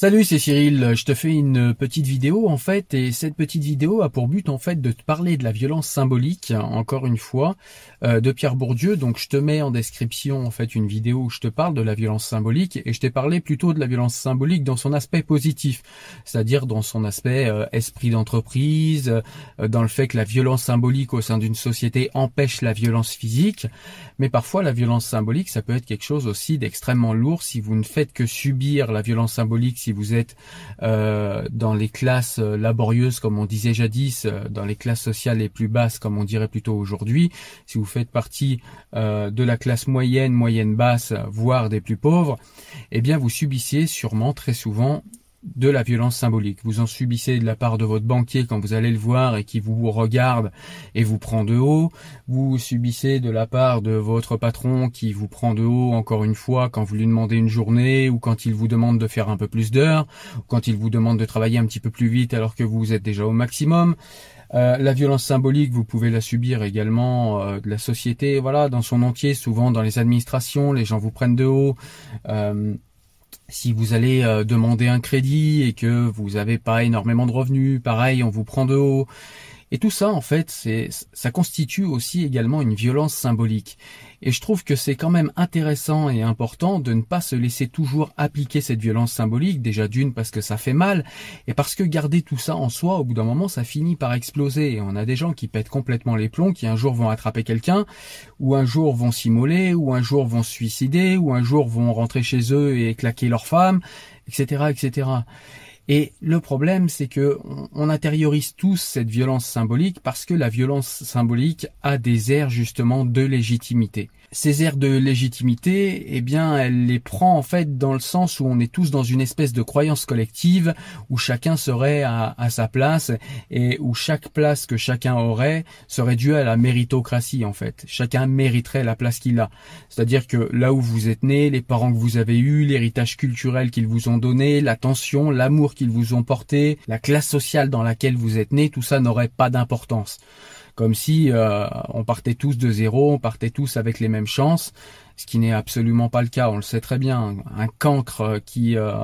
Salut, c'est Cyril. Je te fais une petite vidéo en fait, et cette petite vidéo a pour but en fait de te parler de la violence symbolique, encore une fois, euh, de Pierre Bourdieu. Donc je te mets en description en fait une vidéo où je te parle de la violence symbolique, et je t'ai parlé plutôt de la violence symbolique dans son aspect positif, c'est-à-dire dans son aspect euh, esprit d'entreprise, euh, dans le fait que la violence symbolique au sein d'une société empêche la violence physique. Mais parfois la violence symbolique, ça peut être quelque chose aussi d'extrêmement lourd si vous ne faites que subir la violence symbolique. Vous êtes euh, dans les classes euh, laborieuses, comme on disait jadis, euh, dans les classes sociales les plus basses, comme on dirait plutôt aujourd'hui, si vous faites partie de la classe moyenne, moyenne basse, voire des plus pauvres, eh bien vous subissez sûrement très souvent de la violence symbolique. Vous en subissez de la part de votre banquier quand vous allez le voir et qui vous regarde et vous prend de haut. Vous subissez de la part de votre patron qui vous prend de haut encore une fois quand vous lui demandez une journée ou quand il vous demande de faire un peu plus d'heures quand il vous demande de travailler un petit peu plus vite alors que vous êtes déjà au maximum. Euh, la violence symbolique, vous pouvez la subir également euh, de la société, voilà, dans son entier, souvent dans les administrations, les gens vous prennent de haut. Euh, si vous allez euh, demander un crédit et que vous n'avez pas énormément de revenus, pareil, on vous prend de haut. Et tout ça, en fait, c'est, ça constitue aussi également une violence symbolique. Et je trouve que c'est quand même intéressant et important de ne pas se laisser toujours appliquer cette violence symbolique, déjà d'une parce que ça fait mal, et parce que garder tout ça en soi, au bout d'un moment, ça finit par exploser. Et on a des gens qui pètent complètement les plombs, qui un jour vont attraper quelqu'un, ou un jour vont s'immoler, ou un jour vont se suicider, ou un jour vont rentrer chez eux et claquer leur femme, etc., etc. Et le problème, c'est que on intériorise tous cette violence symbolique parce que la violence symbolique a des airs justement de légitimité ces airs de légitimité, eh bien, elle les prend en fait dans le sens où on est tous dans une espèce de croyance collective où chacun serait à, sa place et où chaque place que chacun aurait serait due à la méritocratie en fait. Chacun mériterait la place qu'il a. C'est-à-dire que là où vous êtes né, les parents que vous avez eus, l'héritage culturel qu'ils vous ont donné, l'attention, l'amour qu'ils vous ont porté, la classe sociale dans laquelle vous êtes né, tout ça n'aurait pas d'importance comme si euh, on partait tous de zéro, on partait tous avec les mêmes chances, ce qui n'est absolument pas le cas. On le sait très bien. Un cancre qui euh,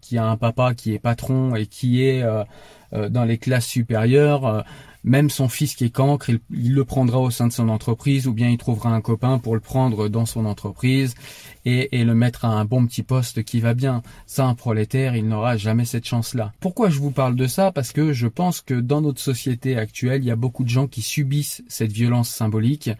qui a un papa qui est patron et qui est euh, dans les classes supérieures même son fils qui est cancre, il, le prendra au sein de son entreprise ou bien il trouvera un copain pour le prendre dans son entreprise et, et le mettre à un bon petit poste qui va bien. Ça, un prolétaire, il n'aura jamais cette chance-là. Pourquoi je vous parle de ça? Parce que je pense que dans notre société actuelle, il y a beaucoup de gens qui subissent cette violence symbolique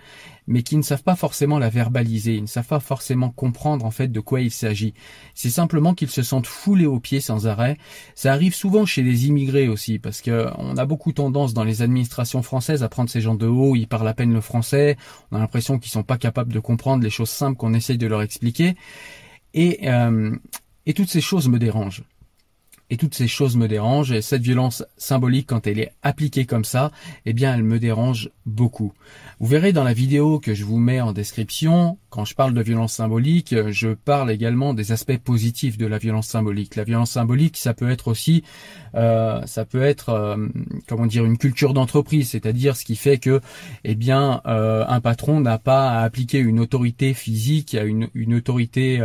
mais qui ne savent pas forcément la verbaliser, ils ne savent pas forcément comprendre en fait de quoi il s'agit. C'est simplement qu'ils se sentent foulés aux pieds sans arrêt. Ça arrive souvent chez les immigrés aussi, parce que on a beaucoup tendance dans les administrations françaises à prendre ces gens de haut, ils parlent à peine le français, on a l'impression qu'ils sont pas capables de comprendre les choses simples qu'on essaye de leur expliquer, et, euh, et toutes ces choses me dérangent. Et toutes ces choses me dérangent. Et cette violence symbolique, quand elle est appliquée comme ça, eh bien, elle me dérange beaucoup. Vous verrez dans la vidéo que je vous mets en description, quand je parle de violence symbolique, je parle également des aspects positifs de la violence symbolique. La violence symbolique, ça peut être aussi, euh, ça peut être, euh, comment dire, une culture d'entreprise, c'est-à-dire ce qui fait que, eh bien, euh, un patron n'a pas à appliquer une autorité physique, une, une autorité,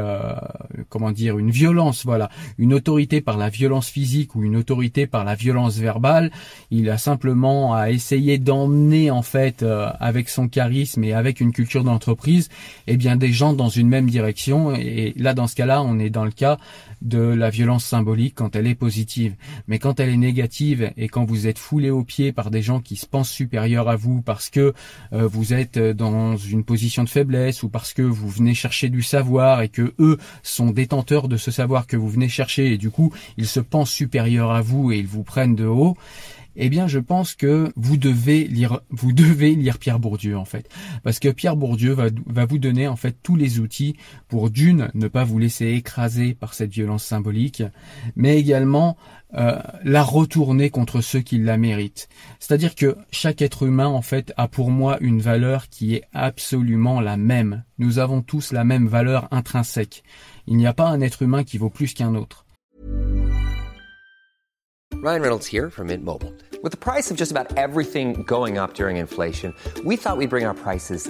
comment dire, une violence, voilà, une autorité par la violence physique ou une autorité par la violence verbale. Il a simplement à essayer d'emmener en fait avec son charisme et avec une culture d'entreprise, eh bien des gens dans une même direction. Et là, dans ce cas-là, on est dans le cas de la violence symbolique quand elle est positive. Mais quand elle est négative et quand vous êtes foulé aux pieds par des gens qui se pensent supérieurs à vous parce que euh, vous êtes dans une position de faiblesse ou parce que vous venez chercher du savoir et que eux sont détenteurs de ce savoir que vous venez chercher et du coup ils se pensent supérieurs à vous et ils vous prennent de haut, eh bien, je pense que vous devez lire, vous devez lire Pierre Bourdieu en fait, parce que Pierre Bourdieu va, vous donner en fait tous les outils pour d'une ne pas vous laisser écraser par cette violence symbolique, mais également euh, la retourner contre ceux qui la méritent. C'est-à-dire que chaque être humain en fait a pour moi une valeur qui est absolument la même. Nous avons tous la même valeur intrinsèque. Il n'y a pas un être humain qui vaut plus qu'un autre. Ryan Reynolds here from Mint Mobile. With the price of just about everything going up during inflation, we thought we'd bring our prices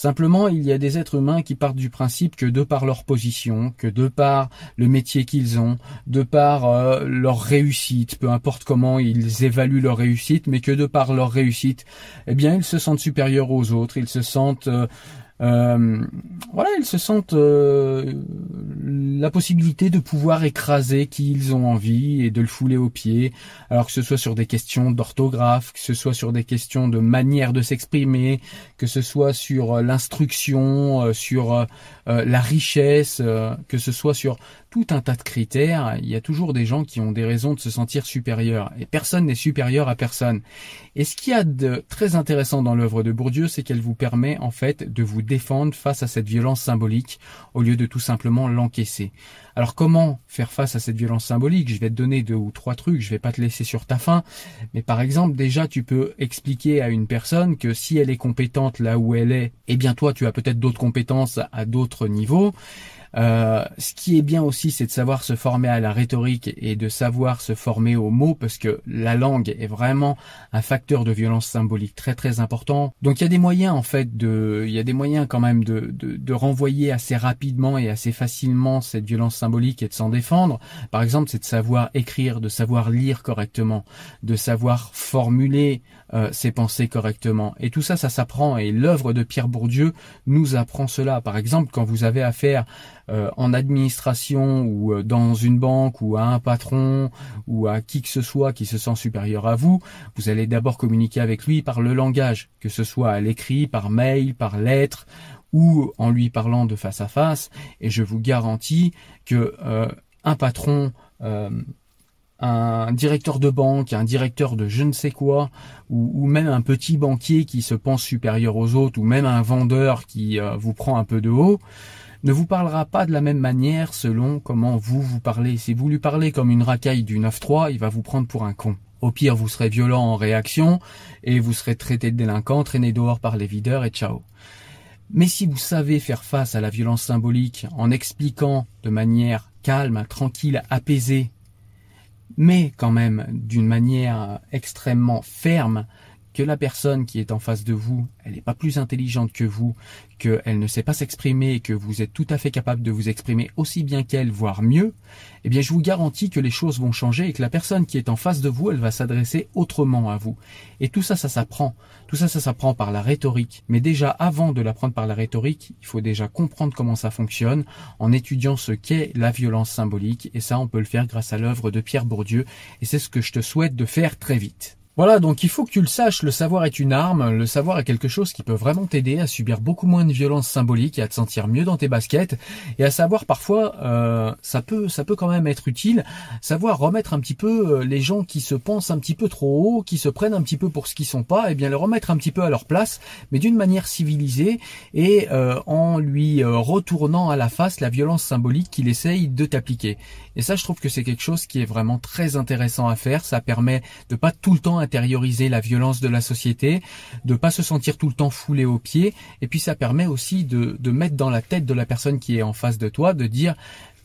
Simplement, il y a des êtres humains qui partent du principe que de par leur position, que de par le métier qu'ils ont, de par euh, leur réussite, peu importe comment ils évaluent leur réussite, mais que de par leur réussite, eh bien, ils se sentent supérieurs aux autres, ils se sentent euh, euh, voilà, ils se sentent euh, la possibilité de pouvoir écraser qui ils ont envie et de le fouler aux pieds, alors que ce soit sur des questions d'orthographe, que ce soit sur des questions de manière de s'exprimer, que ce soit sur euh, l'instruction, sur la richesse, que ce soit sur tout un tas de critères, il y a toujours des gens qui ont des raisons de se sentir supérieurs. Et personne n'est supérieur à personne. Et ce qu'il y a de très intéressant dans l'œuvre de Bourdieu, c'est qu'elle vous permet en fait de vous défendre face à cette violence symbolique au lieu de tout simplement l'encaisser. Alors comment faire face à cette violence symbolique? Je vais te donner deux ou trois trucs, je vais pas te laisser sur ta faim, mais par exemple déjà tu peux expliquer à une personne que si elle est compétente là où elle est, eh bien toi tu as peut-être d'autres compétences à d'autres niveaux. Euh, ce qui est bien aussi, c'est de savoir se former à la rhétorique et de savoir se former aux mots, parce que la langue est vraiment un facteur de violence symbolique très très important. Donc il y a des moyens en fait de, il y a des moyens quand même de, de, de renvoyer assez rapidement et assez facilement cette violence symbolique et de s'en défendre. Par exemple, c'est de savoir écrire, de savoir lire correctement, de savoir formuler euh, ses pensées correctement. Et tout ça, ça s'apprend. Et l'œuvre de Pierre Bourdieu nous apprend cela. Par exemple, quand vous avez affaire euh, en administration ou euh, dans une banque ou à un patron ou à qui que ce soit qui se sent supérieur à vous, vous allez d'abord communiquer avec lui par le langage, que ce soit à l'écrit, par mail, par lettre ou en lui parlant de face à face. Et je vous garantis que euh, un patron un directeur de banque, un directeur de je ne sais quoi, ou, même un petit banquier qui se pense supérieur aux autres, ou même un vendeur qui vous prend un peu de haut, ne vous parlera pas de la même manière selon comment vous vous parlez. Si vous lui parlez comme une racaille du 9-3, il va vous prendre pour un con. Au pire, vous serez violent en réaction et vous serez traité de délinquant, traîné dehors par les videurs et ciao. Mais si vous savez faire face à la violence symbolique en expliquant de manière calme, tranquille, apaisée, mais quand même d'une manière extrêmement ferme, que la personne qui est en face de vous, elle n'est pas plus intelligente que vous, qu'elle ne sait pas s'exprimer et que vous êtes tout à fait capable de vous exprimer aussi bien qu'elle, voire mieux, eh bien je vous garantis que les choses vont changer et que la personne qui est en face de vous, elle va s'adresser autrement à vous. Et tout ça, ça s'apprend. Tout ça, ça s'apprend par la rhétorique. Mais déjà, avant de l'apprendre par la rhétorique, il faut déjà comprendre comment ça fonctionne en étudiant ce qu'est la violence symbolique. Et ça, on peut le faire grâce à l'œuvre de Pierre Bourdieu. Et c'est ce que je te souhaite de faire très vite. Voilà, donc il faut que tu le saches, le savoir est une arme, le savoir est quelque chose qui peut vraiment t'aider à subir beaucoup moins de violence symbolique et à te sentir mieux dans tes baskets, et à savoir parfois, euh, ça peut ça peut quand même être utile, savoir remettre un petit peu euh, les gens qui se pensent un petit peu trop haut, qui se prennent un petit peu pour ce qu'ils sont pas, et eh bien les remettre un petit peu à leur place, mais d'une manière civilisée, et euh, en lui retournant à la face la violence symbolique qu'il essaye de t'appliquer. Et ça, je trouve que c'est quelque chose qui est vraiment très intéressant à faire, ça permet de pas tout le temps intérioriser la violence de la société, de pas se sentir tout le temps foulé aux pieds, et puis ça permet aussi de, de mettre dans la tête de la personne qui est en face de toi, de dire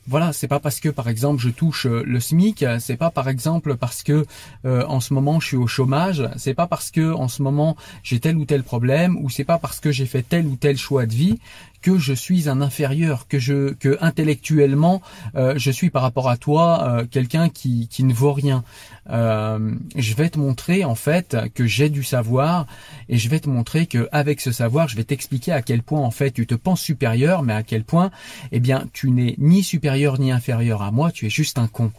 voilà, c'est pas parce que par exemple je touche euh, le SMIC, c'est pas par exemple parce que euh, en ce moment je suis au chômage, c'est pas parce que en ce moment j'ai tel ou tel problème, ou c'est pas parce que j'ai fait tel ou tel choix de vie que je suis un inférieur, que je que intellectuellement euh, je suis par rapport à toi euh, quelqu'un qui, qui ne vaut rien. Euh, je vais te montrer en fait que j'ai du savoir et je vais te montrer que avec ce savoir, je vais t'expliquer à quel point en fait tu te penses supérieur, mais à quel point eh bien tu n'es ni supérieur ni inférieur à moi, tu es juste un con.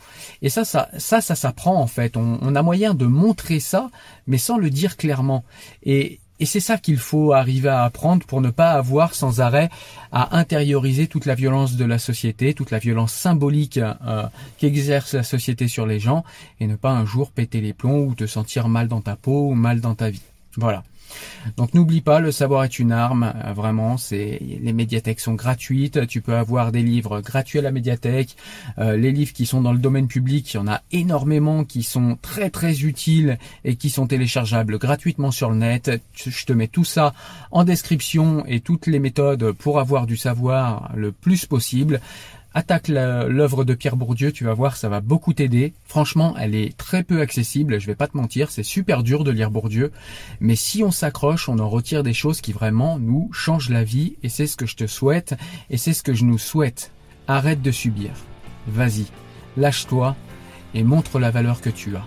Et ça, ça, ça, ça s'apprend en fait. On, on a moyen de montrer ça, mais sans le dire clairement. Et et c'est ça qu'il faut arriver à apprendre pour ne pas avoir sans arrêt à intérioriser toute la violence de la société, toute la violence symbolique euh, qu'exerce la société sur les gens, et ne pas un jour péter les plombs ou te sentir mal dans ta peau ou mal dans ta vie. Voilà. Donc n'oublie pas, le savoir est une arme, euh, vraiment, c'est les médiathèques sont gratuites, tu peux avoir des livres gratuits à la médiathèque, euh, les livres qui sont dans le domaine public, il y en a énormément qui sont très très utiles et qui sont téléchargeables gratuitement sur le net. Je te mets tout ça en description et toutes les méthodes pour avoir du savoir le plus possible attaque l'œuvre de Pierre Bourdieu, tu vas voir, ça va beaucoup t'aider. Franchement, elle est très peu accessible, je vais pas te mentir, c'est super dur de lire Bourdieu, mais si on s'accroche, on en retire des choses qui vraiment nous changent la vie, et c'est ce que je te souhaite, et c'est ce que je nous souhaite. Arrête de subir. Vas-y, lâche-toi, et montre la valeur que tu as.